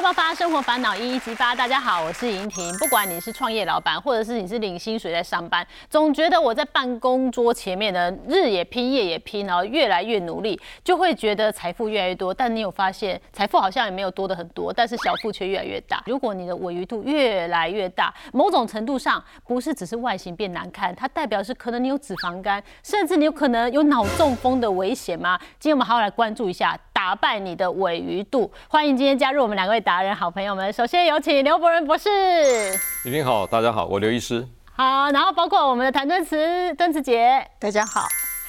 快爆发，生活烦恼一一激发。大家好，我是莹婷。不管你是创业老板，或者是你是领薪水在上班，总觉得我在办公桌前面呢，日也拼，夜也拼，然后越来越努力，就会觉得财富越来越多。但你有发现，财富好像也没有多的很多，但是小富却越来越大。如果你的尾鱼度越来越大，某种程度上不是只是外形变难看，它代表是可能你有脂肪肝，甚至你有可能有脑中风的危险吗？今天我们好好来关注一下。打败你的尾鱼度，欢迎今天加入我们两位达人好朋友们。首先有请刘伯仁博士。李婷好，大家好，我刘医师。好，然后包括我们的谭敦慈、敦慈姐，大家好。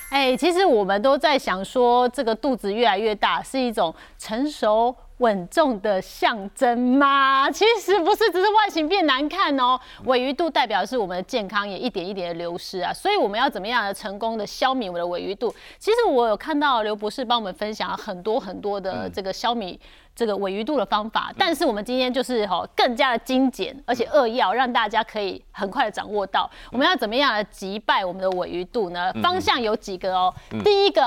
哎，其实我们都在想说，这个肚子越来越大是一种成熟。稳重的象征吗？其实不是，只是外形变难看哦。尾鱼度代表是我们的健康也一点一点的流失啊，所以我们要怎么样的成功的消弭我们的尾鱼度？其实我有看到刘博士帮我们分享了很多很多的这个消弭这个尾鱼度的方法，但是我们今天就是哈更加的精简，而且扼要，让大家可以很快的掌握到我们要怎么样来击败我们的尾鱼度呢？方向有几个哦。第一个，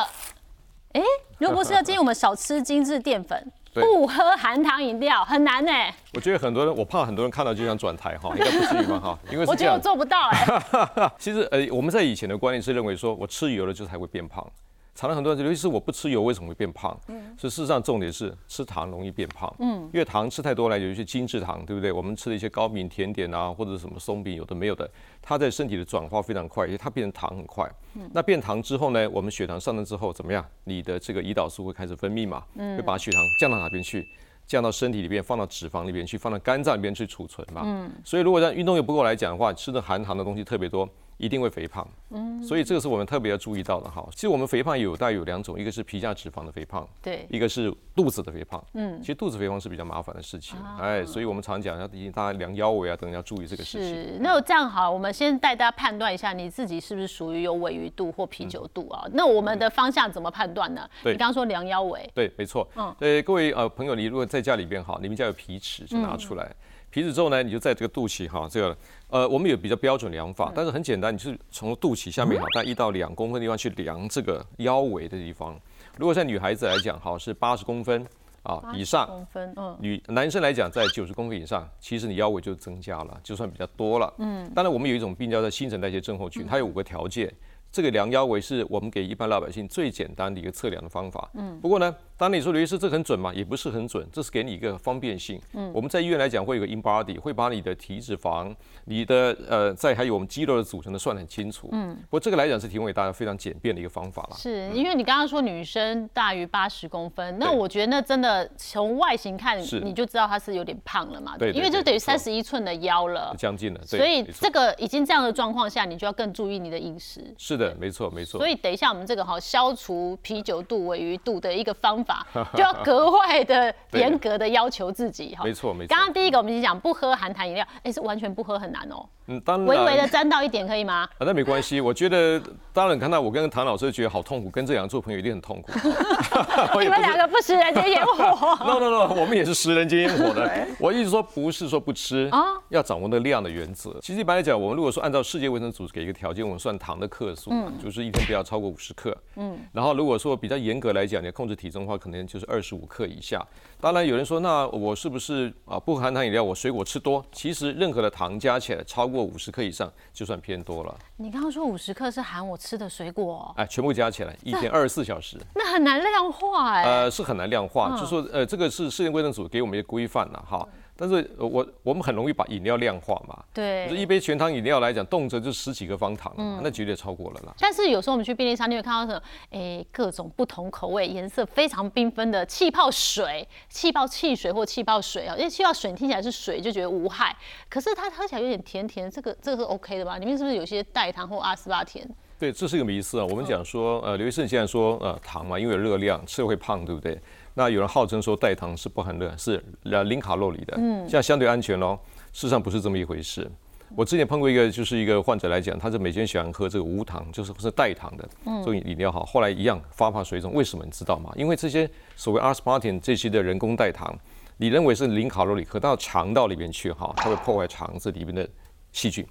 哎，刘博士要建议我们少吃精致淀粉。不喝含糖饮料很难呢。我觉得很多人，我怕很多人看到就想转台哈，应该不至于吧哈？因为我觉得我做不到哎。其实呃，我们在以前的观念是认为说我吃油了就才会变胖。常了很多人，尤其是我不吃油，为什么会变胖？嗯，所以事实上重点是吃糖容易变胖。嗯，因为糖吃太多了，有一些精制糖，对不对？我们吃的一些糕饼、甜点啊，或者什么松饼，有的没有的，它在身体的转化非常快，因为它变成糖很快。嗯，那变糖之后呢，我们血糖上升之后怎么样？你的这个胰岛素会开始分泌嘛？嗯，会把血糖降到哪边去？降到身体里边，放到脂肪里边去，放到肝脏里边去储存嘛。嗯，所以如果让运动又不够来讲的话，吃的含糖的东西特别多。一定会肥胖，嗯，所以这个是我们特别要注意到的哈。其实我们肥胖有大有两种，一个是皮下脂肪的肥胖，对，一个是肚子的肥胖，嗯，其实肚子肥胖是比较麻烦的事情，哎，所以我们常讲要大家量腰围啊等要注意这个事情。是，那这样好，我们先带大家判断一下你自己是不是属于有尾鱼肚或啤酒肚啊？那我们的方向怎么判断呢？对，你刚刚说量腰围，对，没错，嗯，对，各位呃朋友，你如果在家里边哈，你们家有皮尺就拿出来。皮脂之后呢，你就在这个肚脐哈，这个呃，我们有比较标准量法，但是很简单，你是从肚脐下面哈，在一到两公分的地方去量这个腰围的地方。如果在女孩子来讲，哈是八十公分啊以上，公分，嗯，女男生来讲在九十公分以上，其实你腰围就增加了，就算比较多了。嗯，当然我们有一种病叫做新陈代谢症候群，它有五个条件。这个量腰围是我们给一般老百姓最简单的一个测量的方法。嗯，不过呢，当你说刘医师这很准吗？也不是很准，这是给你一个方便性。嗯，我们在医院来讲会有个 in body，会把你的体脂肪、你的呃，在还有我们肌肉的组成的算得很清楚。嗯，不过这个来讲是提供给大家非常简便的一个方法了。是因为你刚刚说女生大于八十公分，那我觉得那真的从外形看你就知道她是有点胖了嘛。对，因为就等于三十一寸的腰了，将近了。所以这个已经这样的状况下，你就要更注意你的饮食。是的，没错，没错。所以等一下，我们这个哈消除啤酒肚、尾鱼肚的一个方法，就要格外的 严格的要求自己哈。没错，没错。刚刚第一个我们已经讲不喝含糖饮料，哎，是完全不喝很难哦。嗯，当然。微微的沾到一点可以吗？啊，那没关系。我觉得，当然看到我跟唐老师觉得好痛苦，跟这两个做朋友一定很痛苦。你们两个不食人间烟火。No No No，我们也是食人间烟火的。我一直说不是说不吃啊，要掌握那量的原则。其实一般来讲，我们如果说按照世界卫生组织给一个条件，我们算糖的克数，就是一天不要超过五十克。嗯。然后如果说比较严格来讲，你要控制体重的话，可能就是二十五克以下。当然有人说，那我是不是啊不含糖饮料，我水果吃多？其实任何的糖加起来超过五十克以上，就算偏多了。你刚刚说五十克是含我吃的水果？哎，全部加起来，一天二十四小时。那很难量化哎。呃，是很难量化，就说呃，这个是世界卫生组给我们一个规范了哈。但是我我们很容易把饮料量化嘛，对，一杯全糖饮料来讲，动辄就十几个方糖，那绝对超过了啦。但是有时候我们去便利商店会看到什么，哎，各种不同口味、颜色非常缤纷的气泡水、气泡汽水或气泡水啊，因为气泡水听起来是水，就觉得无害，可是它喝起来有点甜甜，这个这个是 OK 的吧？里面是不是有些代糖或阿斯巴甜？对，这是一个迷思啊。我们讲说，呃，刘医生现在说，呃，糖嘛，因为有热量，吃了会胖，对不对？那有人号称说代糖是不含热，是呃零卡路里的，嗯，这样相对安全喽。事实上不是这么一回事。我之前碰过一个，就是一个患者来讲，他是每天喜欢喝这个无糖，就是是代糖的这种饮料哈。后来一样发胖水肿，为什么你知道吗？因为这些所谓阿斯巴甜这些的人工代糖，你认为是零卡路里，可到肠道里面去哈，它会破坏肠子里面的细菌。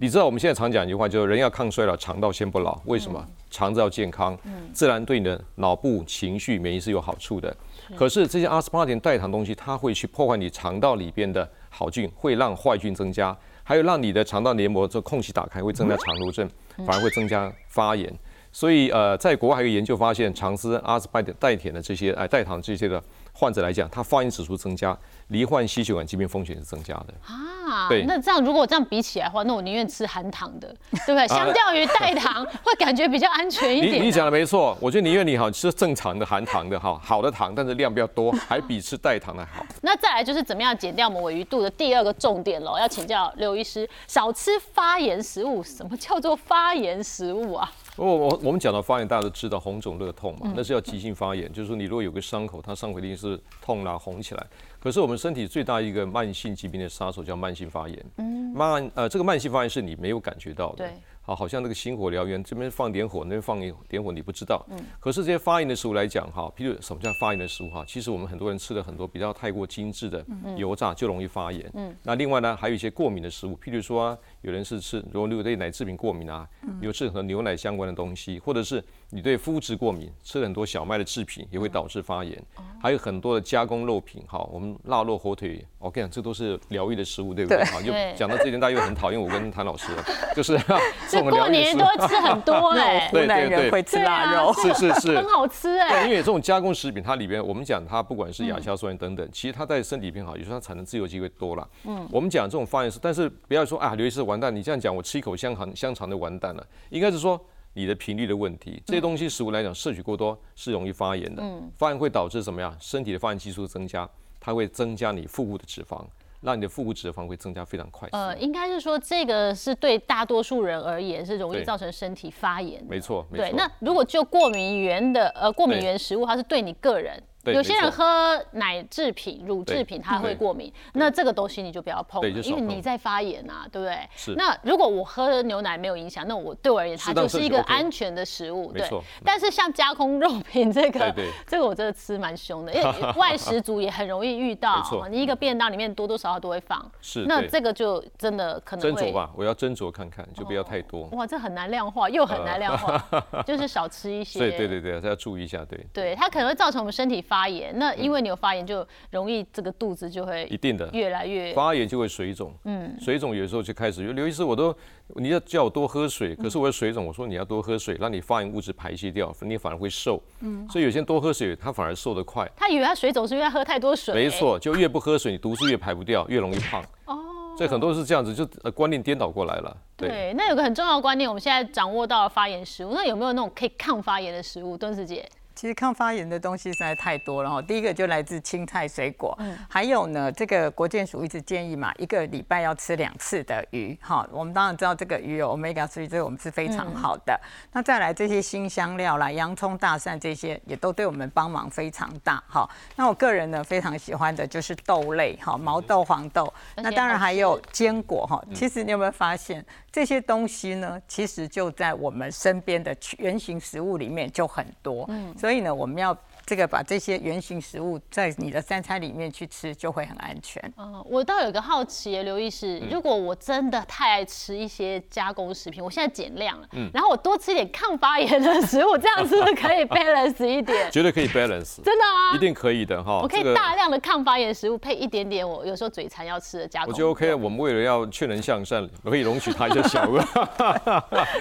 你知道我们现在常讲一句话，就是人要抗衰老，肠道先不老。为什么？肠子要健康，自然对你的脑部、情绪、免疫是有好处的。可是这些阿斯巴甜代糖东西，它会去破坏你肠道里边的好菌，会让坏菌增加，还有让你的肠道黏膜这空隙打开，会增加肠漏症，反而会增加发炎。所以呃，在国外还有研究发现，常吃阿斯巴甜代甜的这些哎代糖这些的患者来讲，他发炎指数增加。罹患心血管疾病风险是增加的啊。对，那这样如果这样比起来的话，那我宁愿吃含糖的，对不对？相较于代糖，会感觉比较安全一点。你你讲的没错，我觉得宁愿你好吃正常的含糖的哈，好的糖，但是量比较多，还比吃代糖的好。那再来就是怎么样减掉我们尾鱼肚的第二个重点喽？要请教刘医师，少吃发炎食物。什么叫做发炎食物啊？我我我们讲到发炎，大家都知道红肿热痛嘛，那是要急性发炎，就是说你如果有个伤口，它伤口一定是痛啦，红起来。可是我们身体最大一个慢性疾病的杀手叫慢性发炎。嗯，慢呃，这个慢性发炎是你没有感觉到的。对。好，好像那个星火燎原，这边放点火，那边放点火，你不知道。嗯。可是这些发炎的食物来讲，哈，譬如什么叫发炎的食物哈？其实我们很多人吃了很多比较太过精致的油炸，就容易发炎。嗯。那另外呢，还有一些过敏的食物，譬如说有人是吃，如果你对奶制品过敏啊，有吃和牛奶相关的东西，或者是你对肤质过敏，吃很多小麦的制品也会导致发炎。还有很多的加工肉品，哈，我们腊肉、火腿，我跟你讲，这都是疗愈的食物，对不对？好，就讲到这点，大家又很讨厌我跟谭老师了，就是。过年都会吃很多哎，对对对会吃腊肉，是是是，很好吃哎。因为这种加工食品，它里边我们讲它不管是亚硝酸盐等等，其实它在身体变好，有时候它产生自由基会多了。嗯，我们讲这种发炎是，但是不要说啊，刘医师完蛋，你这样讲，我吃一口香肠香肠就完蛋了。应该是说你的频率的问题，这些东西食物来讲摄取过多是容易发炎的。嗯，发炎会导致什么呀？身体的发炎激素增加，它会增加你腹部的脂肪。让你的腹部脂肪会增加非常快。呃，应该是说这个是对大多数人而言是容易造成身体发炎。没错，对。那如果就过敏源的呃过敏源食物，它是对你个人。有些人喝奶制品、乳制品，他会过敏，那这个东西你就不要碰，因为你在发炎啊，对不对？是。那如果我喝牛奶没有影响，那我对我而言，它就是一个安全的食物，对。但是像加工肉品这个，这个我真的吃蛮凶的，因为 外食族也很容易遇到。你一个便当里面多多少少都会放。是。那这个就真的可能斟酌吧，我要斟酌看看，就不要太多。哇，这很难量化，又很难量化，就是少吃一些。对对对对，这要注意一下，对。对，它可能会造成我们身体发炎，那因为。你有发炎就容易这个肚子就会一定的越来越发炎就会水肿，嗯，水肿有时候就开始。刘医师，我都你要叫我多喝水，可是我水肿，我说你要多喝水，让你发炎物质排泄掉，你反而会瘦。嗯，所以有些人多喝水，他反而瘦得快。他以为他水肿是因为他喝太多水，没错，就越不喝水，你毒素越排不掉，越容易胖。哦，所以很多是这样子，就观念颠倒过来了。对，那有个很重要的观念，我们现在掌握到了发炎食物，那有没有那种可以抗发炎的食物？敦子姐。其实抗发炎的东西实在太多了哈。第一个就来自青菜、水果，还有呢，这个国健署一直建议嘛，一个礼拜要吃两次的鱼哈。我们当然知道这个鱼有 omega three，这个我们是非常好的。那再来这些新香料啦，洋葱、大蒜这些也都对我们帮忙非常大哈。那我个人呢非常喜欢的就是豆类哈，毛豆、黄豆，那当然还有坚果哈。其实你有没有发现？这些东西呢，其实就在我们身边的原型食物里面就很多，嗯，所以所以呢，我们要。这个把这些原型食物在你的三餐里面去吃，就会很安全。嗯，我倒有个好奇，刘医师，如果我真的太爱吃一些加工食品，我现在减量了，嗯，然后我多吃一点抗发炎的食物，这样是不是可以 balance 一点？绝对可以 balance，真的啊？一定可以的哈。我可以大量的抗发炎食物配一点点我有时候嘴馋要吃的加工。我觉得 OK，我们为了要劝人向善，可以容许他一些小额，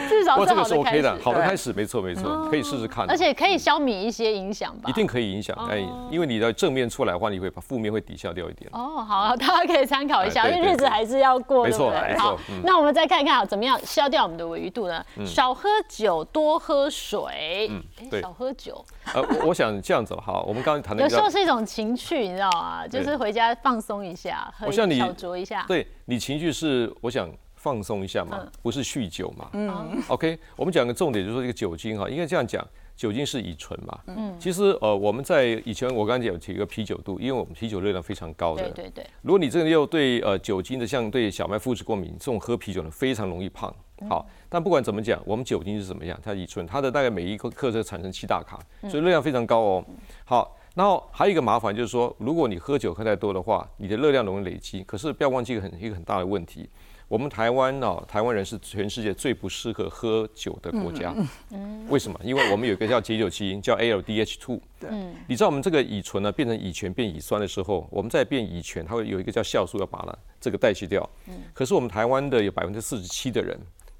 至少这个是 OK 的，好的开始，没错没错，可以试试看，而且可以消弭一些影响吧。一定可以影响，哎，因为你的正面出来的话，你会把负面会抵消掉一点。哦，好，大家可以参考一下，因为日子还是要过，没错，好，那我们再看看啊，怎么样消掉我们的尾鱼度呢？少喝酒，多喝水。嗯，对，少喝酒。呃，我想这样子哈，我们刚刚谈的有时候是一种情趣，你知道吗？就是回家放松一下，喝小酌一下。对你情绪是，我想。放松一下嘛，不是酗酒嘛。嗯，OK，我们讲个重点，就是说这个酒精哈，应该这样讲，酒精是乙醇嘛。嗯，其实呃，我们在以前我刚才讲提一个啤酒度，因为我们啤酒热量非常高的。对对对。如果你这个又对呃酒精的，像对小麦麸质过敏，这种喝啤酒呢非常容易胖。好，但不管怎么讲，我们酒精是怎么样？它乙醇，它的大概每一克克产生七大卡，所以热量非常高哦。好，然后还有一个麻烦就是说，如果你喝酒喝太多的话，你的热量容易累积。可是不要忘记一个很一个很大的问题。我们台湾哦，台湾人是全世界最不适合喝酒的国家。为什么？因为我们有一个叫解酒基因，叫 ALDH2。对，你知道我们这个乙醇呢变成乙醛变乙酸的时候，我们在变乙醛，它会有一个叫酵素要把它这个代谢掉。可是我们台湾的有百分之四十七的人。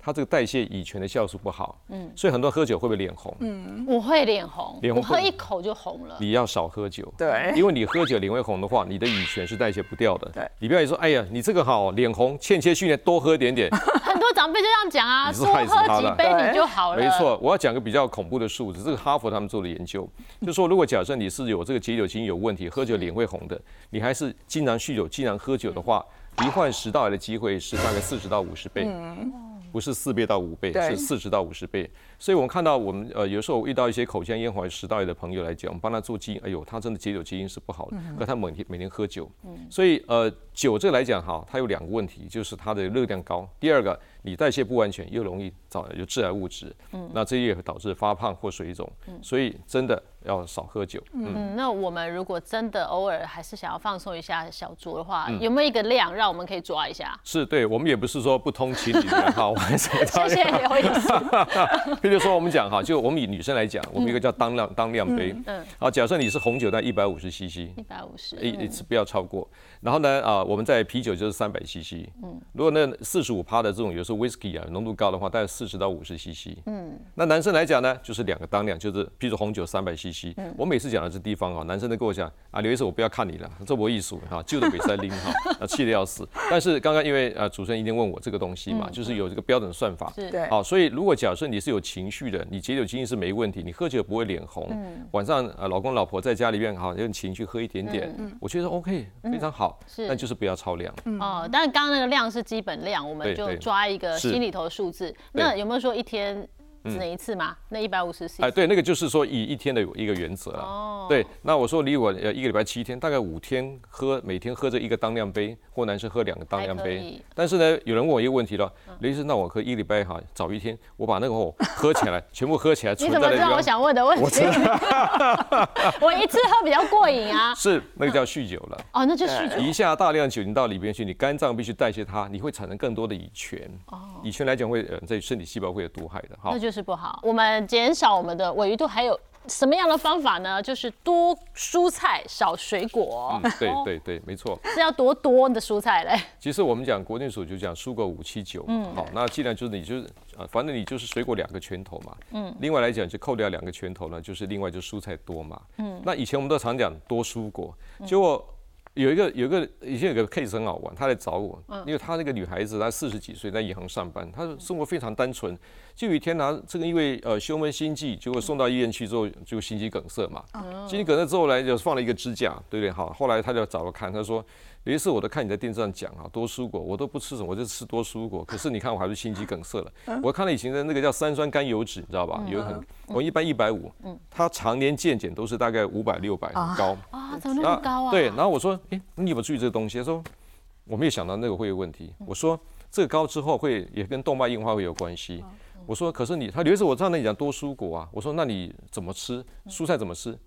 它这个代谢乙醛的酵素不好，嗯，所以很多喝酒会不会脸红？嗯，我会脸红，脸红我喝一口就红了。你要少喝酒，对因为你喝酒脸会红的话，你的乙醛是代谢不掉的。对，你不要说，哎呀，你这个好脸红，欠缺训练，多喝一点点。很多长辈就这样讲啊，多 你是害死他了喝几杯你就好了。没，错，我要讲个比较恐怖的数字，这个哈佛他们做的研究，就说如果假设你是有这个解酒基因有问题，喝酒脸会红的，你还是经常酗酒、经常喝酒的话，罹患食道癌的机会是大概四十到五十倍。不是四倍到五倍，是四十到五十倍。所以我们看到我们呃有时候遇到一些口腔咽喉癌、食道癌的朋友来讲，我们帮他做基因，哎呦，他真的解酒基因是不好的，可他每天每天喝酒，所以呃酒这个来讲哈，它有两个问题，就是它的热量高，第二个你代谢不完全，又容易造有致癌物质，那这也会导致发胖或水肿，所以真的要少喝酒。嗯，那我们如果真的偶尔还是想要放松一下小酌的话，嗯有没有一个量让我们可以抓一下？是对我们也不是说不通情理的 哈，我还是谢谢刘医师。譬如说我们讲哈，就我们以女生来讲，我们一个叫当量当量杯，嗯，好，假设你是红酒那一百五十 CC，一百五十，一一次不要超过。然后呢，啊，我们在啤酒就是三百 CC，嗯，如果那四十五趴的这种有时候 whisky 啊浓度高的话，大概四十到五十 CC，嗯，那男生来讲呢，就是两个当量，就是譬如红酒三百 CC，我每次讲的这地方啊，男生都跟我讲啊，刘医生我不要看你了，这我艺术哈，旧的比赛拎哈，啊气得要死。但是刚刚因为呃主持人一定问我这个东西嘛，就是有这个标准算法，是。对。好，所以如果假设你是有情绪的，你解酒精是没问题，你喝酒不会脸红，晚上呃老公老婆在家里面好用情绪喝一点点，我觉得 OK 非常好，是。但就是不要超量。哦，但是刚刚那个量是基本量，我们就抓一个心里头的数字。那有没有说一天只能一次吗？那一百五十 c 哎，对，那个就是说以一天的一个原则了。哦对，那我说离我呃一个礼拜七天，大概五天喝，每天喝这一个当量杯，或男生喝两个当量杯。但是呢，有人问我一个问题了，雷医生，那我喝一个礼拜哈，早一天，我把那个哦喝起来，全部喝起来，你怎么知道我。想问的问题？我一次喝比较过瘾啊。是那个叫酗酒了。哦，那就酗酒。一下大量酒精到里边去，你肝脏必须代谢它，你会产生更多的乙醛。哦乙醛来讲会呃在身体细胞会有毒害的。哈那，就是不好。我们减少我们的尾鱼度，还有什么样的方法呢？就是多蔬菜，少水果。嗯，对对对，没错。是要多多的蔬菜嘞。其实我们讲国内署就讲蔬果五七九，嗯，好，那既然就是你就是呃，反正你就是水果两个拳头嘛，嗯，另外来讲就扣掉两个拳头呢，就是另外就蔬菜多嘛，嗯，那以前我们都常讲多蔬果，结果有一个有一个以前有个 case 很好玩，他来找我，因为他那个女孩子她四十几岁在银行上班，她生活非常单纯，就有一天呢，这个因为呃胸闷心悸，结果送到医院去之后就心肌梗塞嘛，心肌梗塞之后呢就放了一个支架，对不对？好，后来他就找我看，他说。有一次我都看你在电视上讲啊，多蔬果，我都不吃什么，我就吃多蔬果。可是你看我还是心肌梗塞了。我看了以前的那个叫三酸甘油脂，你知道吧？有很，我一般一百五，他常年健检都是大概五百六百，很高。啊，怎么那么高啊？对，然后我说，哎，你有没有注意这个东西？他说我没有想到那个会有问题。我说这个高之后会也跟动脉硬化会有关系。我说可是你，他有一次我知道那你讲多蔬果啊，我说那你怎么吃蔬菜怎么吃？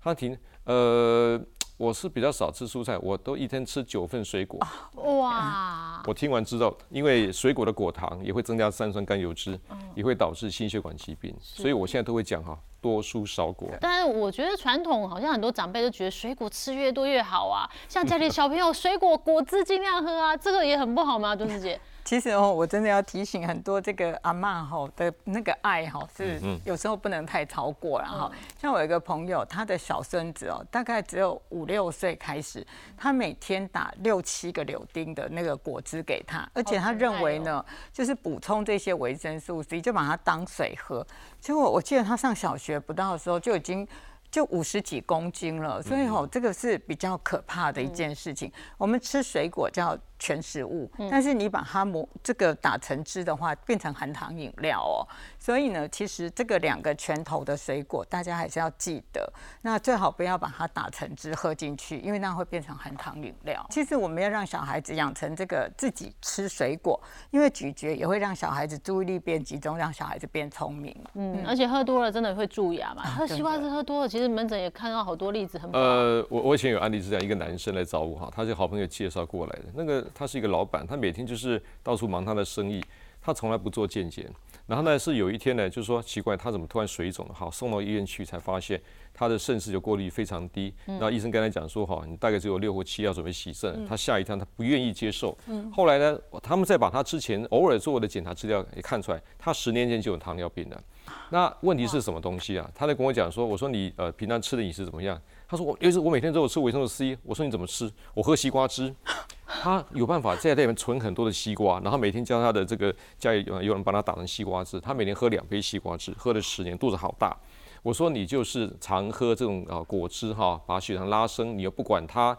他停，呃，我是比较少吃蔬菜，我都一天吃九份水果。哇，我听完知道，因为水果的果糖也会增加三酸甘油脂，也会导致心血管疾病，所以我现在都会讲哈，多蔬少果。但是我觉得传统好像很多长辈都觉得水果吃越多越好啊，像家里小朋友水果果汁尽量喝啊，这个也很不好吗？敦子姐，其实哦，我真的要提醒很多这个阿嬷吼的那个爱哈是嗯有时候不能太超过了哈。像我有一个朋友，他的小孙子哦，大概只有五六岁开始，他每天打六七个柳丁的那个果汁给他，而且他认为呢，就是补充这些维生素 C，就把它当水喝。结果我记得他上小学不到的时候就已经。就五十几公斤了，所以吼、这个是比较可怕的一件事情。我们吃水果叫全食物，但是你把它磨这个打成汁的话，变成含糖饮料哦。所以呢，其实这个两个拳头的水果，大家还是要记得，那最好不要把它打成汁喝进去，因为那会变成含糖饮料。其实我们要让小孩子养成这个自己吃水果，因为咀嚼也会让小孩子注意力变集中，让小孩子变聪明。嗯，而且喝多了真的会蛀牙嘛。喝西瓜汁喝多了，其实门诊也看到好多例子，很。呃，我我以前有案例是这样，一个男生来找我哈，他是好朋友介绍过来的。那个他是一个老板，他每天就是到处忙他的生意，他从来不做健检。然后呢，是有一天呢，就是说奇怪，他怎么突然水肿了？好，送到医院去才发现他的肾丝球过滤非常低。然后医生跟他讲说，哈，你大概只有六或七要准备洗肾。他吓一跳，他不愿意接受。后来呢，他们再把他之前偶尔做的检查资料也看出来，他十年前就有糖尿病了。那问题是什么东西啊？他在跟我讲说，我说你呃平常吃的饮食怎么样？他说我尤其是我每天都有吃维生素 C。我说你怎么吃？我喝西瓜汁。他有办法在里面存很多的西瓜，然后每天叫他的这个家里有有人帮他打成西瓜汁。他每天喝两杯西瓜汁，喝了十年，肚子好大。我说你就是常喝这种啊果汁哈，把血糖拉升，你又不管他，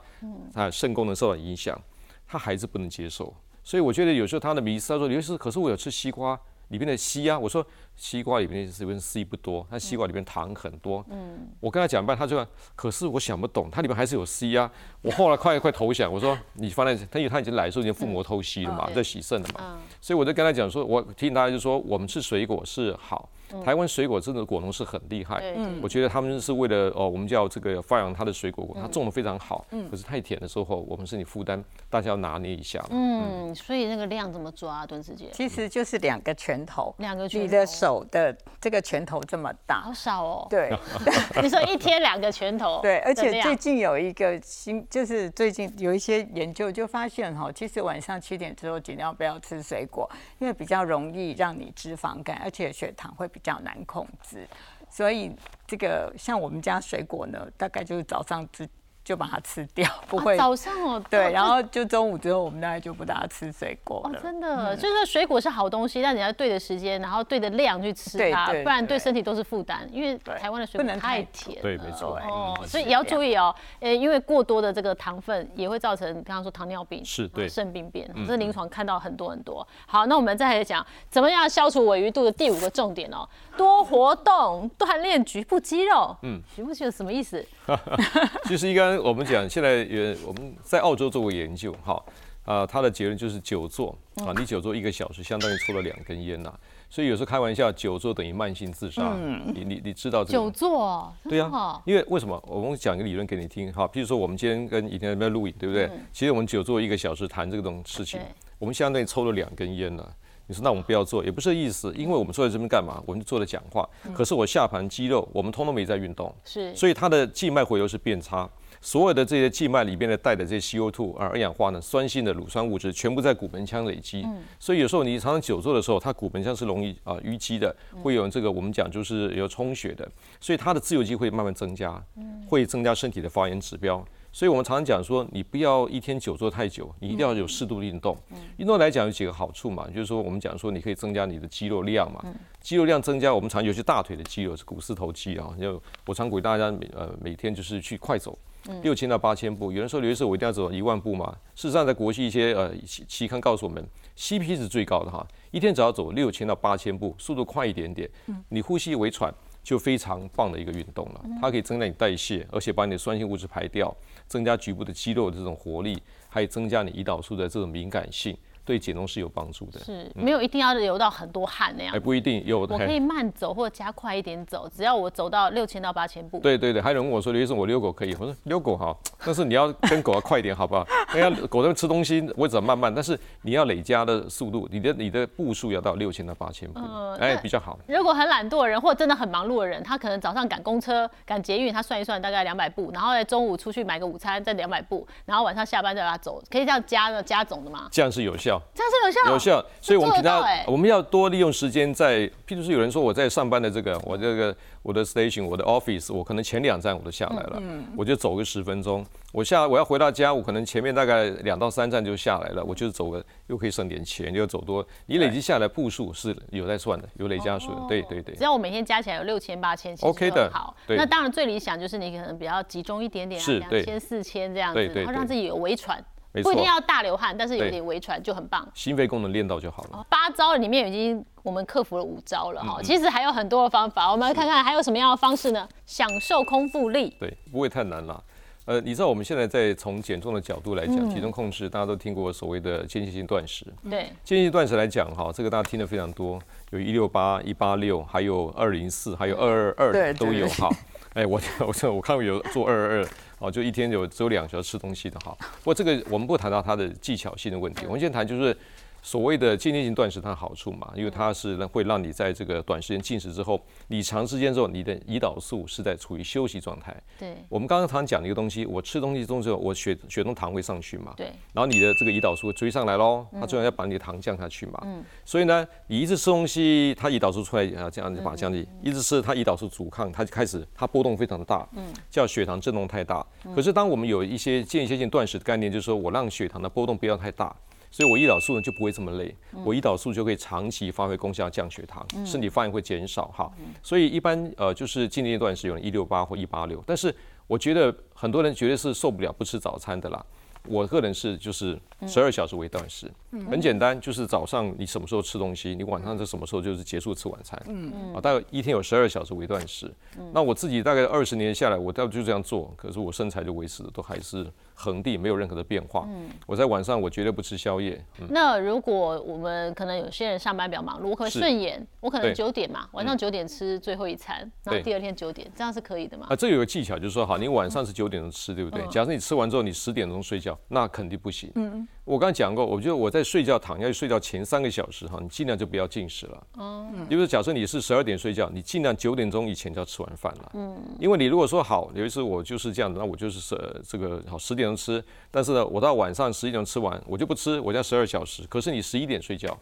啊肾功能受到影响，他还是不能接受。所以我觉得有时候他的迷思，他说尤其是可是我有吃西瓜里面的硒啊，我说。西瓜里面是维生素 C 不多，它西瓜里面糖很多。嗯，我跟他讲半，他就可是我想不懂，它里面还是有硒啊。我后来快快投降，我说你放在他，因为他已经来的时候已经腹膜透析了嘛，在洗肾了嘛，所以我就跟他讲说，我提醒大家就说，我们吃水果是好，台湾水果真的果农是很厉害。嗯，我觉得他们是为了哦，我们叫这个发扬他的水果，他种的非常好。嗯，可是太甜的时候，我们身体负担，大家要拿捏一下。嗯，所以那个量怎么抓，敦师姐？其实就是两个拳头，两个拳头。你的手的。这个拳头这么大，好少哦。对，你说一天两个拳头。对，而且最近有一个新，就是最近有一些研究就发现哈，其实晚上七点之后尽量不要吃水果，因为比较容易让你脂肪肝，而且血糖会比较难控制。所以这个像我们家水果呢，大概就是早上之。就把它吃掉，不会早上哦，对，然后就中午之后，我们大概就不大家吃水果了。真的，就是水果是好东西，但你要对的时间，然后对的量去吃它，不然对身体都是负担。因为台湾的水果太甜，对，没错。哦，所以也要注意哦，呃，因为过多的这个糖分也会造成刚刚说糖尿病，是对肾病变，这临床看到很多很多。好，那我们再来讲怎么样消除尾鱼肚的第五个重点哦，多活动，锻炼局部肌肉。嗯，局部肌肉什么意思？其实一般我们讲现在。也我们在澳洲做过研究，哈啊，他的结论就是久坐啊，你久坐一个小时，相当于抽了两根烟呐。所以有时候开玩笑，久坐等于慢性自杀。你你你知道这个？久坐，对呀，因为为什么？我们讲一个理论给你听，哈，譬如说我们今天跟以前在录影，对不对？其实我们久坐一个小时谈这个东事情，我们相当于抽了两根烟了。你说那我们不要做，也不是意思，因为我们坐在这边干嘛？我们就坐着讲话。可是我下盘肌肉，我们通通没在运动，是，所以它的静脉回流是变差。所有的这些静脉里边的带的这些 CO2 啊二氧化碳酸性的乳酸物质全部在骨盆腔累积，嗯。所以有时候你常常久坐的时候，它骨盆腔是容易啊淤积的，会有这个我们讲就是有充血的，所以它的自由基会慢慢增加，会增加身体的发炎指标。所以我们常常讲说，你不要一天久坐太久，你一定要有适度的运动。运动来讲有几个好处嘛，就是说我们讲说你可以增加你的肌肉量嘛，肌肉量增加，我们常尤其大腿的肌肉是股四头肌啊，就我常鼓励大家每呃每天就是去快走。六千到八千步，有人说刘医师我一定要走一万步吗？事实上，在国际一些呃期刊告诉我们，CP 是最高的哈，一天只要走六千到八千步，速度快一点点，你呼吸微喘就非常棒的一个运动了。它可以增加你代谢，而且把你的酸性物质排掉，增加局部的肌肉的这种活力，还有增加你胰岛素的这种敏感性。对减重是有帮助的，是没有一定要流到很多汗那样，还不一定有的。我可以慢走或者加快一点走，只要我走到六千到八千步。对对对，还有人问我说：“刘医生，我遛狗可以？”我说：“遛狗好，但是你要跟狗要快一点，好不好？因为狗在吃东西，我只要慢慢，但是你要累加的速度，你的你的步数要到六千到八千步，哎，比较好。如果很懒惰的人，或者真的很忙碌的人，他可能早上赶公车、赶捷运，他算一算大概两百步，然后在中午出去买个午餐，再两百步，然后晚上下班再把它走，可以这样加的加总的吗？这样是有效，这样是有效。有效，所以我们平常我们要多利用时间在，譬如说有人说我在上班的这个，我这个我的 station，我的 office，我可能前两站我都下来了，嗯我就走个十分钟，我下我要回到家，我可能前面大概两到三站就下来了，我就走个又可以省点钱，又走多，你累积下来步数是有在算的，有累加数的，对对对。只要我每天加起来有六千八千，OK 的，好。那当然最理想就是你可能比较集中一点点，两千四千这样子，然后让自己有微喘。不一定要大流汗，但是有点微喘就很棒。心肺功能练到就好了。八招里面已经我们克服了五招了哈，其实还有很多的方法，我们来看看还有什么样的方式呢？享受空腹力，对，不会太难了。呃，你知道我们现在在从减重的角度来讲，体重控制，大家都听过所谓的间歇性断食。对，间歇性断食来讲哈，这个大家听得非常多，有一六八、一八六，还有二零四，还有二二二都有哈。哎，我我我看过有做二二二，哦，就一天有只有两小时吃东西的哈。不过这个我们不谈到它的技巧性的问题，我们先谈就是。所谓的间歇性断食，它的好处嘛，因为它是会让你在这个短时间进食之后，你长时间之后，你的胰岛素是在处于休息状态。对。我们刚刚常讲的一个东西，我吃东西之后，我血血中糖会上去嘛。对。然后你的这个胰岛素追上来喽，它最后要把你的糖降下去嘛。嗯。所以呢，你一直吃东西，它胰岛素出来啊，这样子把它降低；一直吃，它胰岛素阻抗，它就开始它波动非常的大，嗯，叫血糖震动太大。可是当我们有一些间歇性断食的概念，就是说我让血糖的波动不要太大。所以，我胰岛素呢就不会这么累，我胰岛素就可以长期发挥功效，降血糖，身体发炎会减少哈。所以，一般呃就是近一段时用一六八或一八六，但是我觉得很多人绝对是受不了不吃早餐的啦。我个人是就是十二小时为断食，很简单，就是早上你什么时候吃东西，你晚上在什么时候就是结束吃晚餐，嗯嗯啊，大概一天有十二小时为断食。那我自己大概二十年下来，我大概就这样做，可是我身材就维持的都还是恒定，没有任何的变化。嗯我在晚上我绝对不吃宵夜。那如果我们可能有些人上班比较忙碌，我可能顺延，我可能九点嘛，晚上九点吃最后一餐，然后第二天九点，这样是可以的吗？啊，这有个技巧，就是说，好，你晚上是九点钟吃，对不对？假设你吃完之后，你十点钟睡觉。那肯定不行。嗯我刚才讲过，我觉得我在睡觉躺下去睡觉前三个小时哈，你尽量就不要进食了。哦。比如说，假设你是十二点睡觉，你尽量九点钟以前就要吃完饭了。嗯。因为你如果说好，有一次我就是这样子，那我就是十这个好十点钟吃，但是呢，我到晚上十一点钟吃完，我就不吃，我要十二小时。可是你十一点睡觉，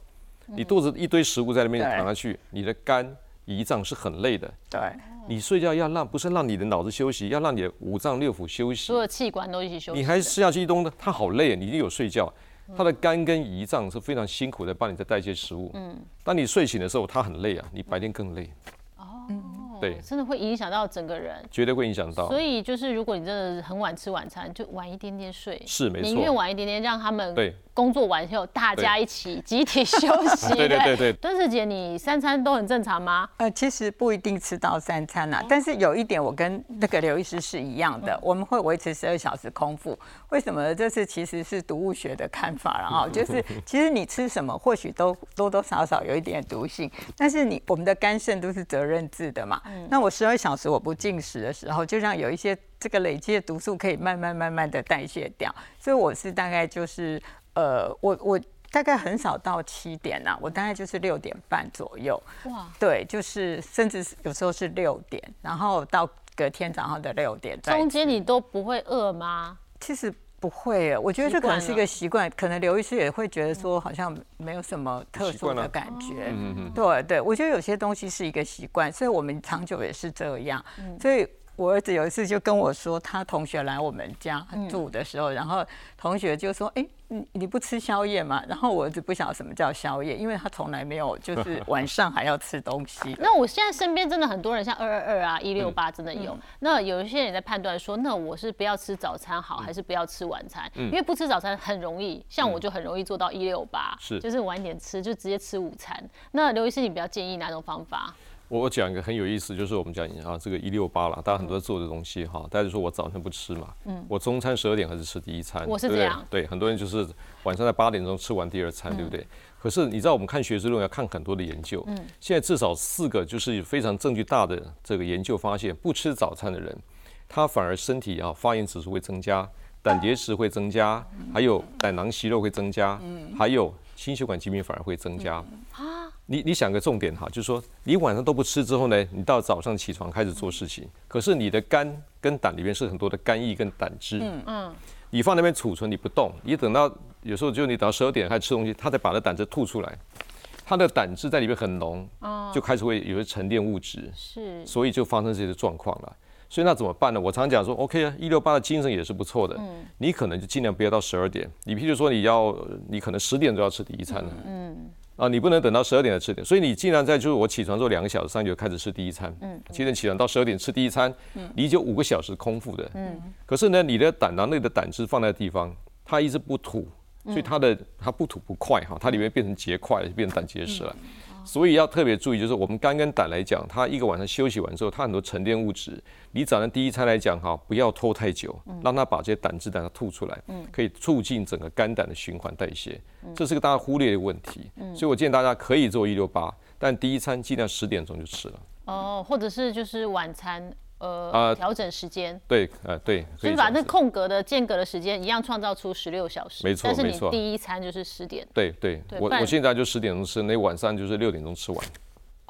你肚子一堆食物在那边躺下去，你的肝胰脏是很累的。对。你睡觉要让不是让你的脑子休息，要让你的五脏六腑休息，所有器官都一起休息。你还吃下去一东的，它好累，你一定有睡觉，它的肝跟胰脏是非常辛苦的，帮你在代谢食物。嗯，当你睡醒的时候，它很累啊，你白天更累。哦对，真的会影响到整个人，绝对会影响到。所以就是，如果你真的很晚吃晚餐，就晚一点点睡，是没错，宁愿晚一点点，让他们对工作完以后大家一起集体休息。对对对对。端氏姐，你三餐都很正常吗？呃，其实不一定吃到三餐啦，但是有一点我跟那个刘医师是一样的，我们会维持十二小时空腹。为什么？这是其实是毒物学的看法了啊，就是其实你吃什么或许都多多少少有一点毒性，但是你我们的肝肾都是责任制的嘛。那我十二小时我不进食的时候，就让有一些这个累积的毒素可以慢慢慢慢的代谢掉。所以我是大概就是呃，我我大概很少到七点呐，我大概就是六点半左右。哇，对，就是甚至有时候是六点，然后到隔天早上的六点。中间你都不会饿吗？其实。不会，我觉得这可能是一个习惯，可能刘医师也会觉得说好像没有什么特殊的感觉。嗯嗯对对，我觉得有些东西是一个习惯，所以我们长久也是这样。所以我儿子有一次就跟我说，他同学来我们家住的时候，然后同学就说：“哎。”你你不吃宵夜吗？然后我儿子不晓得什么叫宵夜，因为他从来没有就 是晚上还要吃东西。那我现在身边真的很多人，像二二二啊、一六八真的有。那有一些人也在判断说，那我是不要吃早餐好，还是不要吃晚餐？因为不吃早餐很容易，像我就很容易做到一六八，是就是晚点吃就直接吃午餐。那刘医师，你比较建议哪种方法？我讲一个很有意思，就是我们讲啊，这个一六八啦，大家很多做的东西哈，大家就说我早餐不吃嘛，嗯，我中餐十二点还是吃第一餐，我是这样，对，很多人就是晚上在八点钟吃完第二餐，对不对？可是你知道我们看学术论文要看很多的研究，嗯，现在至少四个就是非常证据大的这个研究发现，不吃早餐的人，他反而身体啊发炎指数会增加，胆结石会增加，还有胆囊息肉会增加，嗯，还有心血管疾病反而会增加。你你想个重点哈，就是说你晚上都不吃之后呢，你到早上起床开始做事情，可是你的肝跟胆里面是很多的肝液跟胆汁，嗯嗯，你放那边储存你不动，你等到有时候就你等到十二点开始吃东西，它才把那胆汁吐出来，它的胆汁在里面很浓，哦，就开始会有些沉淀物质，是，所以就发生这些状况了。所以那怎么办呢？我常讲说，OK 啊，一六八的精神也是不错的，嗯，你可能就尽量不要到十二点，你譬如说你要你可能十点就要吃第一餐了，嗯。啊，你不能等到十二点才吃点，所以你既然在就是我起床之后两个小时上就开始吃第一餐。嗯，七点起床到十二点吃第一餐，嗯，你就五个小时空腹的。嗯，可是呢，你的胆囊内的胆汁放在地方，它一直不吐，所以它的它不吐不快哈，它里面变成结块了，就变成胆结石了。所以要特别注意，就是我们肝跟胆来讲，它一个晚上休息完之后，它很多沉淀物质，你早上第一餐来讲哈，不要拖太久，让它把这些胆汁胆它吐出来，可以促进整个肝胆的循环代谢，这是个大家忽略的问题。所以我建议大家可以做一六八，但第一餐尽量十点钟就吃了。哦，或者是就是晚餐。呃调整时间。对，呃对，就是把那空格的间隔的时间一样创造出十六小时。没错，但是你第一餐就是十点。对对，我我现在就十点钟吃，那晚上就是六点钟吃完。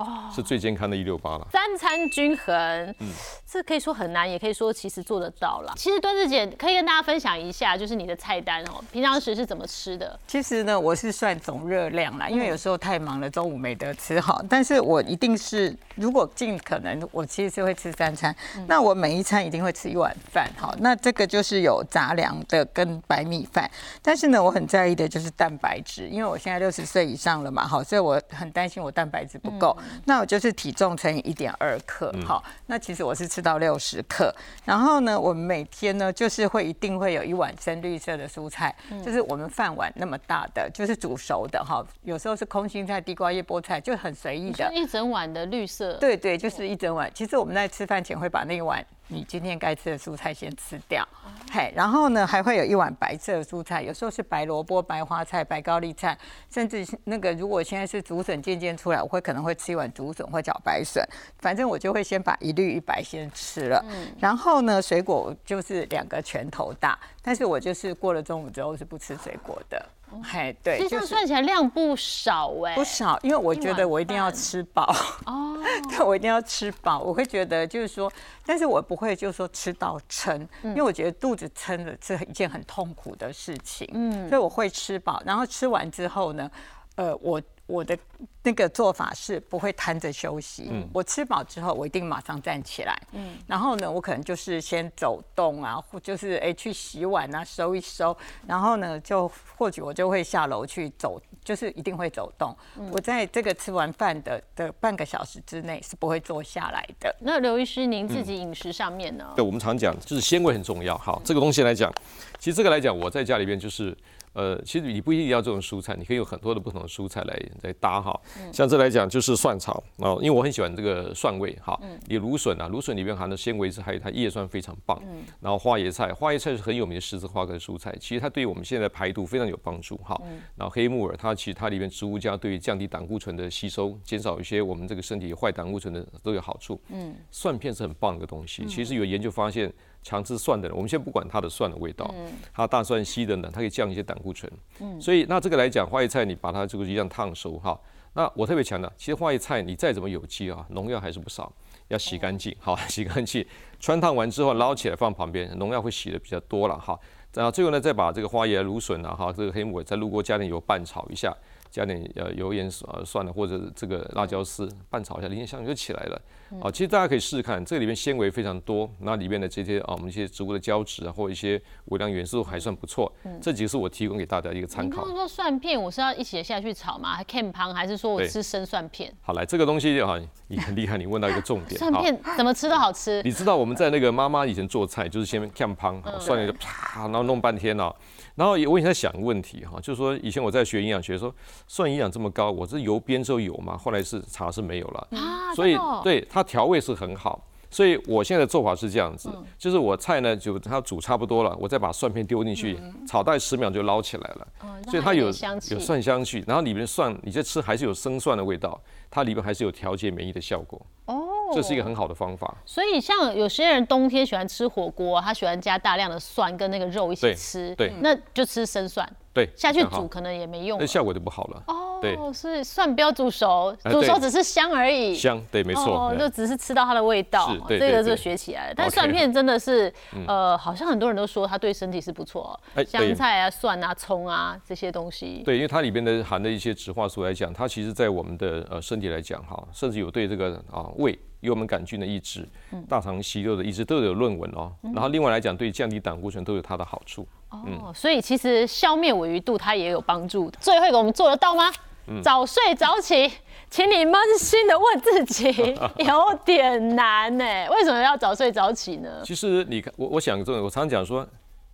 哦，是最健康的一六八了。三餐均衡，嗯，这可以说很难，也可以说其实做得到了。其实端子姐可以跟大家分享一下，就是你的菜单哦，平常时是怎么吃的？其实呢，我是算总热量啦，因为有时候太忙了，中午没得吃哈。但是我一定是，如果尽可能，我其实是会吃三餐。那我每一餐一定会吃一碗饭哈。那这个就是有杂粮的跟白米饭。但是呢，我很在意的就是蛋白质，因为我现在六十岁以上了嘛，好，所以我很担心我蛋白质不够。那我就是体重乘以一点二克，好，那其实我是吃到六十克。然后呢，我们每天呢就是会一定会有一碗深绿色的蔬菜，就是我们饭碗那么大的，就是煮熟的哈。有时候是空心菜、地瓜叶、菠菜，就很随意的。一整碗的绿色。对对，就是一整碗。其实我们在吃饭前会把那一碗。你今天该吃的蔬菜先吃掉，嘿，然后呢还会有一碗白色的蔬菜，有时候是白萝卜、白花菜、白高丽菜，甚至那个如果现在是竹笋渐渐出来，我会可能会吃一碗竹笋或茭白笋，反正我就会先把一绿一白先吃了，然后呢水果就是两个拳头大，但是我就是过了中午之后是不吃水果的。嘿，对，其实算起来量不少哎，不少，因为我觉得我一定要吃饱。哦，对，我一定要吃饱，我会觉得就是说，但是我不会就是说吃到撑，因为我觉得肚子撑了是一件很痛苦的事情，嗯，所以我会吃饱，然后吃完之后呢，呃，我。我的那个做法是不会瘫着休息。嗯，我吃饱之后，我一定马上站起来。嗯，然后呢，我可能就是先走动啊，或就是哎去洗碗啊，收一收。然后呢，就或许我就会下楼去走，就是一定会走动。我在这个吃完饭的的半个小时之内是不会坐下来的。那刘医师，您自己饮食上面呢？对，我们常讲就是纤维很重要。好，这个东西来讲，其实这个来讲，我在家里边就是。呃，其实你不一定要这种蔬菜，你可以有很多的不同的蔬菜来来搭哈。像这来讲就是蒜草啊，因为我很喜欢这个蒜味哈。你芦笋啊，芦笋里面含的纤维质还有它叶酸非常棒。然后花椰菜，花椰菜是很有名的十字花科蔬菜，其实它对于我们现在排毒非常有帮助哈。然后黑木耳，它其实它里面植物胶对于降低胆固醇的吸收，减少一些我们这个身体坏胆固醇的都有好处。嗯，蒜片是很棒的一个东西，其实有研究发现。强吃蒜的人，我们先不管它的蒜的味道，它大蒜烯的呢，它可以降一些胆固醇。嗯，所以那这个来讲，花椰菜你把它这个一样烫熟哈。那我特别强调，其实花椰菜你再怎么有机啊，农药还是不少，要洗干净，好洗干净，穿烫完之后捞起来放旁边，农药会洗的比较多了哈。然后最后呢，再把这个花椰、芦笋啊哈，这个黑木耳再入锅加点油拌炒一下。加点呃油盐呃蒜了，或者这个辣椒丝拌炒一下，林香就起来了。哦，其实大家可以试试看，这里面纤维非常多，那里面的这些啊，我们一些植物的胶质啊，或一些微量元素还算不错。这几个是我提供给大家一个参考。说蒜片我是要一起下去炒吗？还 can 旁还是说我吃生蒜片？好来，这个东西啊，你很厉害，你问到一个重点。蒜片怎么吃都好吃。你知道我们在那个妈妈以前做菜，就是先 can 旁，蒜就啪，然后弄半天哦。然后我也在想个问题哈，就是说以前我在学营养学，说蒜营养这么高，我这油边之后有吗？后来是查是没有了，所以对它调味是很好。所以我现在的做法是这样子，就是我菜呢就它煮差不多了，我再把蒜片丢进去炒，大概十秒就捞起来了。所以它有有蒜香气，然后里面蒜你在吃还是有生蒜的味道，它里面还是有调节免疫的效果。哦。这是一个很好的方法。所以像有些人冬天喜欢吃火锅，他喜欢加大量的蒜跟那个肉一起吃，对，那就吃生蒜。对，下去煮可能也没用，那效果就不好了。哦，对，是蒜不要煮熟，煮熟只是香而已。香，对，没错，就只是吃到它的味道。这个就学起来了。但蒜片真的是，呃，好像很多人都说它对身体是不错。香菜啊、蒜啊、葱啊这些东西。对，因为它里边的含的一些植化素来讲，它其实在我们的呃身体来讲哈，甚至有对这个啊胃。幽门杆菌的抑制，大肠息肉的抑制都有论文哦。然后另外来讲，对降低胆固醇都有它的好处。哦，所以其实消灭尾鱼肚它也有帮助的。最后一个我们做得到吗？早睡早起，请你扪心的问自己，有点难呢。为什么要早睡早起呢？其实你看，我我想这种，我常常讲说，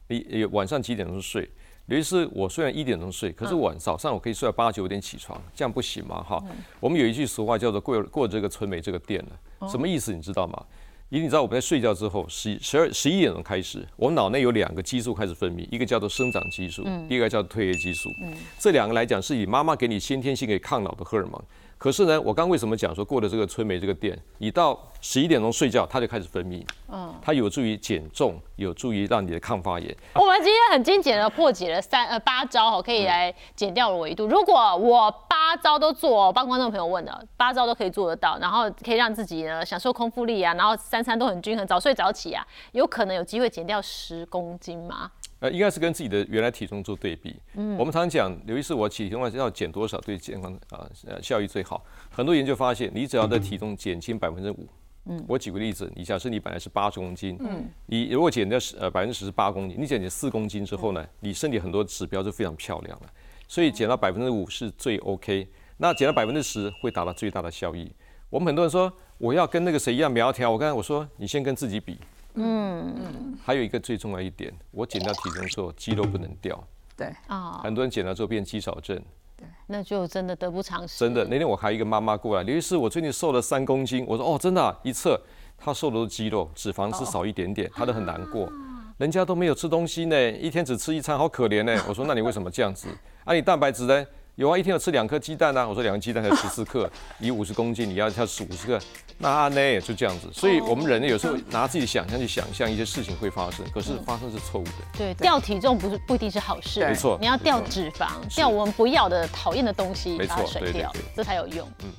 你晚上几点钟睡？尤其是我虽然一点钟睡，可是晚早上我可以睡到八九点起床，这样不行吗？哈，我们有一句俗话叫做“过过这个村没这个店”了，什么意思？你知道吗？因为你知道我们在睡觉之后，十十二十一点钟开始，我脑内有两个激素开始分泌，一个叫做生长激素，嗯、一个叫做褪黑激素。这两个来讲是以妈妈给你先天性给抗老的荷尔蒙。可是呢，我刚为什么讲说过了这个春梅这个店，你到十一点钟睡觉，它就开始分泌，嗯，它有助于减重，有助于让你的抗发炎。我们今天很精简的破解了三呃八招哈，可以来减掉了维度。如果我八招都做，帮观众朋友问的八招都可以做得到，然后可以让自己呢享受空腹力啊，然后三餐都很均衡，早睡早起啊，有可能有机会减掉十公斤吗？呃，应该是跟自己的原来体重做对比。嗯，我们常常讲，刘医师，我体重要减多少对健康啊呃效益最好？很多研究发现，你只要的体重减轻百分之五，嗯，我举个例子，你假设你本来是八十公斤，嗯，你如果减掉十呃百分之十是八公斤，你减减四公斤之后呢，你身体很多指标就非常漂亮了。所以减到百分之五是最 OK，那减到百分之十会达到最大的效益。我们很多人说我要跟那个谁一样苗条，我刚才我说你先跟自己比。嗯嗯，还有一个最重要一点，我减掉体重之后，肌肉不能掉。对啊，很多人减了之后变肌少症。对，那就真的得不偿失。真的，那天我还有一个妈妈过来，刘医师，我最近瘦了三公斤。我说哦，真的，一测她瘦的都是肌肉，脂肪是少一点点，她都很难过。人家都没有吃东西呢，一天只吃一餐，好可怜呢。我说那你为什么这样子？啊，你蛋白质呢？有啊，一天要吃两颗鸡蛋啊。我说两个鸡蛋才十四克，你五十公斤，你要要吃五十克，那呢就这样子。所以我们人有时候拿自己想象去想象一些事情会发生，可是发生是错误的。对，掉体重不是不一定是好事。没错，你要掉脂肪，掉我们不要的讨厌的东西，把它，甩掉，这才有用。嗯。